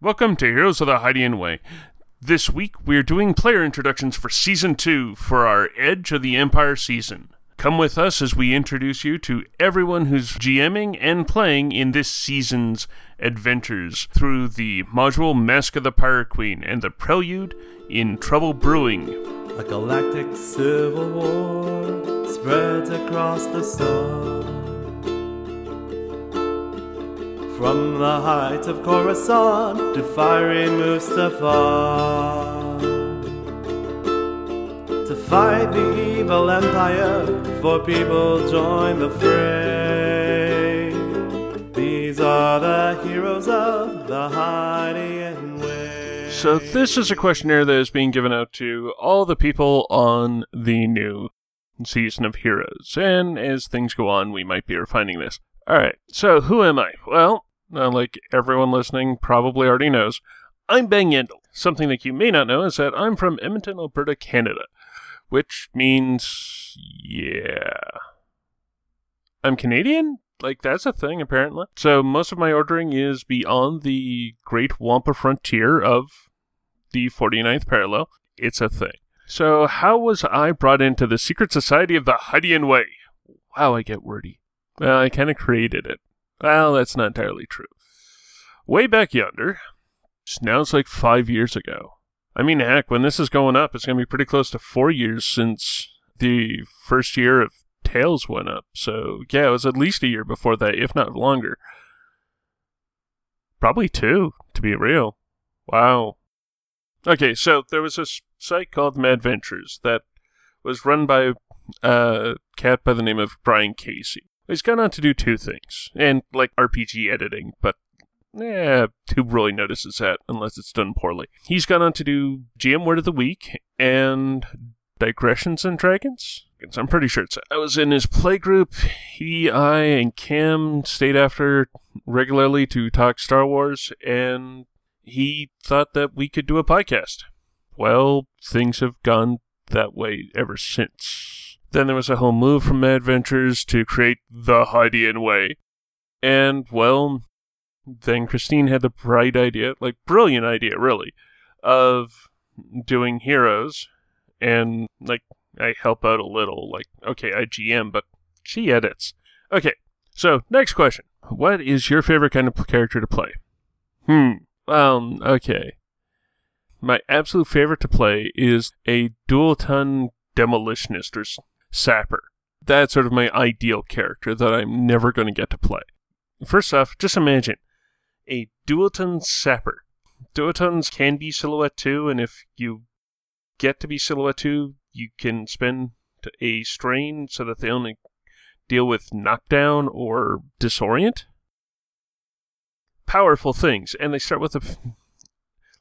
Welcome to Heroes of the Hydian Way. This week we're doing player introductions for Season 2 for our Edge of the Empire season. Come with us as we introduce you to everyone who's GMing and playing in this season's adventures through the module Mask of the Pirate Queen and the prelude in Trouble Brewing. A galactic civil war spreads across the sun. From the heights of Coruscant to fiery Mustafar. To fight the evil empire, for people join the fray. These are the heroes of the Hydian Way. So, this is a questionnaire that is being given out to all the people on the new season of Heroes. And as things go on, we might be refining this. Alright, so who am I? Well, uh, like everyone listening probably already knows, I'm Ben Yendall. Something that you may not know is that I'm from Edmonton, Alberta, Canada, which means, yeah. I'm Canadian? Like, that's a thing, apparently. So, most of my ordering is beyond the Great Wampa frontier of the 49th parallel. It's a thing. So, how was I brought into the secret society of the Hydian Way? Wow, I get wordy. Well, I kind of created it. Well, that's not entirely true. Way back yonder, now it's like five years ago. I mean, heck, when this is going up, it's going to be pretty close to four years since the first year of Tales went up. So, yeah, it was at least a year before that, if not longer. Probably two, to be real. Wow. Okay, so there was this site called Mad Ventures that was run by a cat by the name of Brian Casey. He's gone on to do two things, and like RPG editing, but yeah, who really notices that unless it's done poorly? He's gone on to do GM Word of the Week and Digressions and Dragons. I'm pretty sure it's. I was in his playgroup. He, I, and Cam stayed after regularly to talk Star Wars, and he thought that we could do a podcast. Well, things have gone that way ever since. Then there was a whole move from Mad Ventures to create the Hydian Way. And, well, then Kristine had the bright idea, like, brilliant idea, really, of doing heroes. And, like, I help out a little. Like, okay, I GM, but she edits. Okay, so next question. What is your favorite kind of character to play? Hmm. Um, okay. My absolute favorite to play is a Dowutin demolitionist or sapper. That's sort of my ideal character that I'm never going to get to play. First off, just imagine a Dowutin sapper. Dowutins can be silhouette 2, and if you get to be silhouette 2, you can spend a strain so that they only deal with knockdown or disorient. Powerful things, and they start with a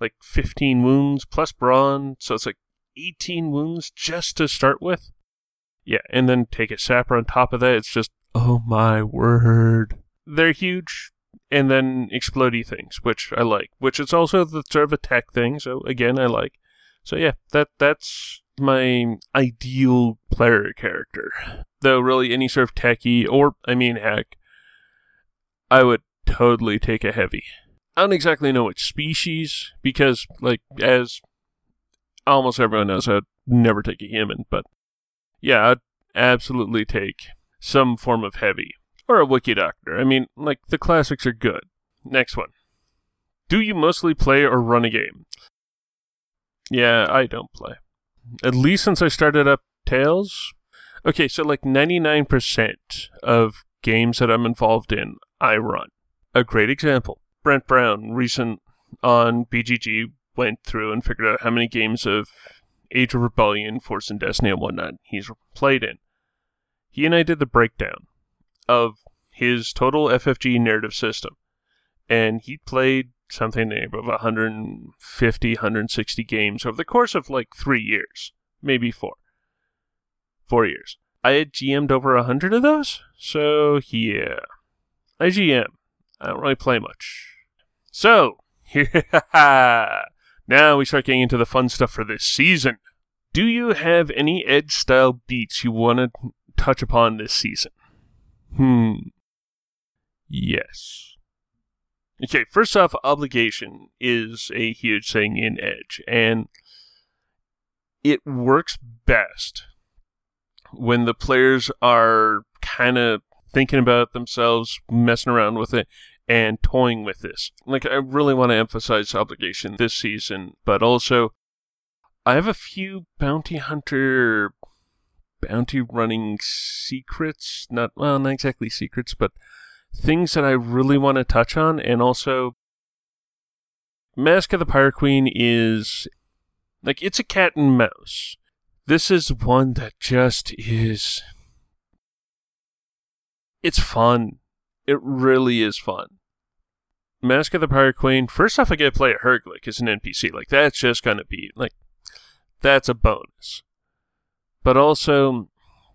like 15 wounds plus brawn, so it's like 18 wounds just to start with. Yeah, and then take a sapper on top of that. It's just, oh my word. They're huge, and then explodey things, which I like. Which is also the sort of attack thing, so again, I like. So yeah, that that's my ideal player character. Though really any sort of techie, or I mean heck, I would totally take a heavy. I don't exactly know which species, because like as almost everyone knows, I'd never take a human, but yeah, I'd absolutely take some form of heavy. Or a Wookiee doctor. I mean, like, the classics are good. Next one. Do you mostly play or run a game? Yeah, I don't play. At least since I started up Tales. Okay, so like 99% of games that I'm involved in, I run. A great example. Brent Brown, recent on BGG, went through and figured out how many games of Age of Rebellion, Force and Destiny, and whatnot he's played in. He and I did the breakdown of his total FFG narrative system. And he played something of 150, 160 games over the course of like three years, maybe four. Four years. I had GM'd over 100 of those, so yeah. I GM. I don't really play much. So, now we start getting into the fun stuff for this season. Do you have any Edge style beats you want to touch upon this season? Hmm. Yes. Okay, first off, obligation is a huge thing in Edge, and it works best when the players are kind of thinking about themselves, messing around with it, and toying with this. Like, I really want to emphasize obligation this season, but also, I have a few bounty hunter, bounty running secrets. Not, well, not exactly secrets, but things that I really want to touch on, and also, Mask of the Pirate Queen is like it's a cat and mouse. This is one that just is. It's fun. It really is fun. Mask of the Pirate Queen. First off, I get to play a Herglic as an NPC. Like that's just gonna be like that's a bonus. But also,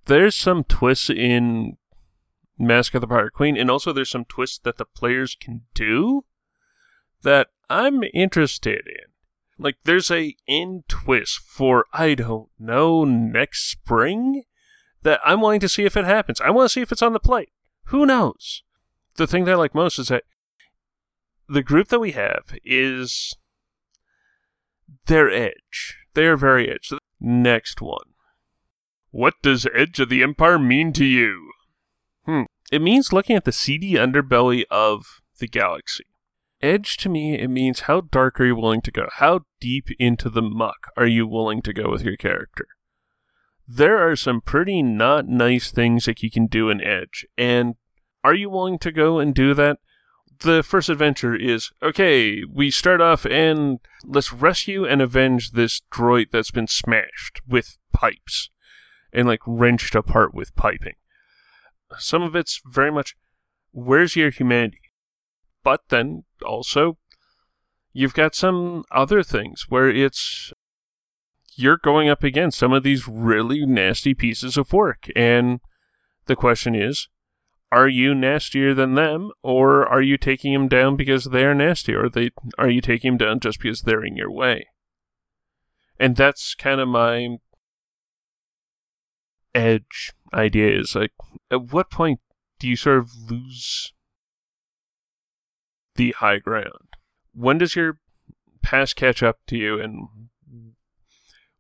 there's some twists in Mask of the Pirate Queen, and also there's some twists that the players can do that I'm interested in. Like there's a end twist for I don't know next spring that I'm wanting to see if it happens. I want to see if it's on the plate. Who knows? The thing that I like most is that the group that we have is their edge. They are very edge. Next one. What does Edge of the Empire mean to you? Hmm. It means looking at the seedy underbelly of the galaxy. Edge to me, it means how dark are you willing to go? How deep into the muck are you willing to go with your character? There are some pretty not nice things that you can do in Edge, and are you willing to go and do that? The first adventure is okay, we start off and let's rescue and avenge this droid that's been smashed with pipes and like wrenched apart with piping. Some of it's very much where's your humanity? But then also, you've got some other things where it's you're going up against some of these really nasty pieces of work. And the question is, are you nastier than them, or are you taking them down because they are nasty, or they are you taking them down just because they're in your way? And that's kind of my edge idea is like, at what point do you sort of lose the high ground. When does your past catch up to you, and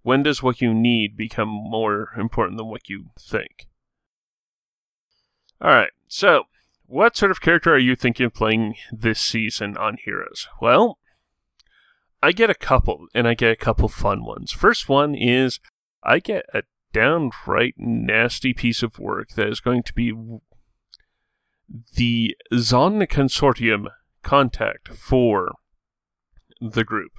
when does what you need become more important than what you think? All right, so what sort of character are you thinking of playing this season on Heroes? Well, I get a couple, and I get a couple fun ones. First one is I get a downright nasty piece of work that is going to be the Zann Consortium contact for the group.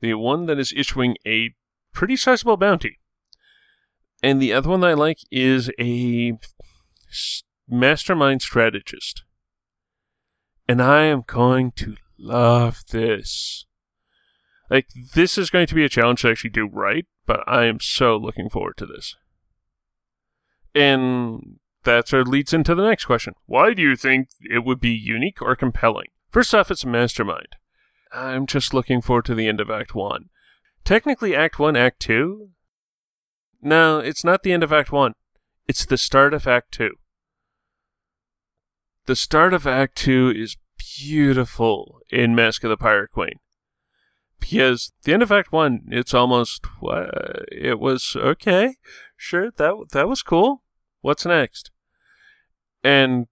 The one that is issuing a pretty sizable bounty. And the other one that I like is a mastermind strategist. And I am going to love this. Like, this is going to be a challenge to actually do right, but I am so looking forward to this. And that sort of leads into the next question. Why do you think it would be unique or compelling? First off, it's a mastermind. I'm just looking forward to the end of Act 1. Technically, Act 1, Act 2? No, it's not the end of Act 1. It's the start of Act 2. The start of Act 2 is beautiful in Mask of the Pirate Queen. Because the end of Act 1, it's almost, uh, it was okay, sure, that, that was cool. What's next? And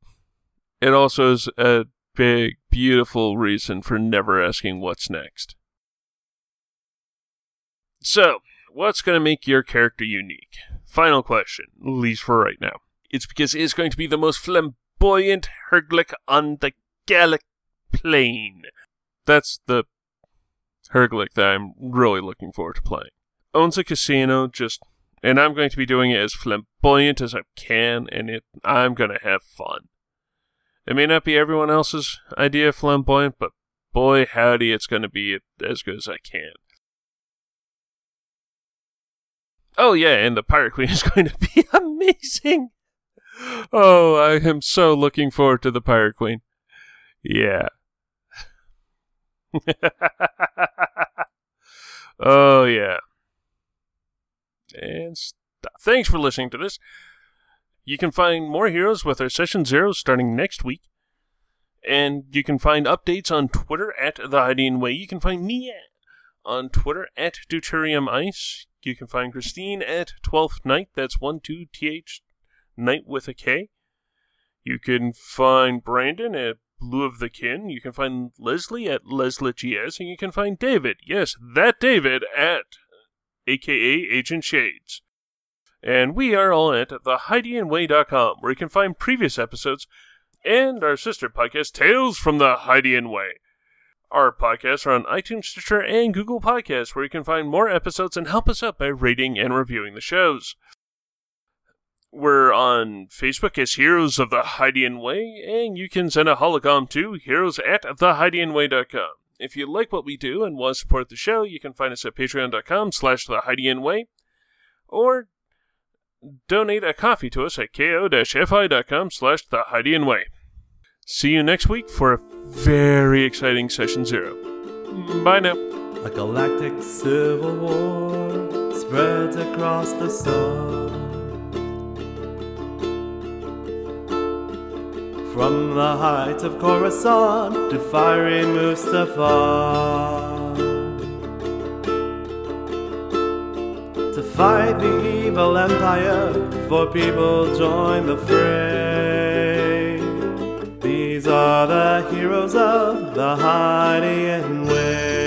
it also is a big, beautiful reason for never asking what's next. So, what's going to make your character unique? Final question, at least for right now. It's because it's going to be the most flamboyant Herglic on the Gallic Plain. That's the Herglic that I'm really looking forward to playing. Owns a casino, just and I'm going to be doing it as flamboyant as I can, and it I'm gonna have fun. It may not be everyone else's idea of flamboyant, but boy howdy, it's going to be as good as I can. Oh yeah, and the Pirate Queen is going to be amazing. Oh, I am so looking forward to the Pirate Queen. Yeah. oh yeah. And stop. Thanks for listening to this. You can find more heroes with our session zero starting next week. And you can find updates on Twitter at The Hydian Way. You can find me on Twitter at Deuterium Ice. You can find Kristine at 12th Night. That's 1 2 TH Night with a K. You can find Brandon at Blue of the Kin. You can find Leslie at Leslie GS. And you can find David, yes, that David, at aka Agent Shades. And we are all at thehydianway.com, where you can find previous episodes and our sister podcast, Tales from the Hydian Way. Our podcasts are on iTunes, Stitcher, and Google Podcasts, where you can find more episodes and help us out by rating and reviewing the shows. We're on Facebook as Heroes of the Hydian Way, and you can send a holocom to heroes at thehydianway.com. If you like what we do and want to support the show, you can find us at patreon.com slash thehydianway, or donate a coffee to us at ko-fi.com slash thehydianway. See you next week for a very exciting Session Zero. Bye now. A galactic civil war spreads across the sun. From the heights of Coruscant to fiery Mustafar. To fight the evil empire, for people join the fray. These are the heroes of the Hydian Way.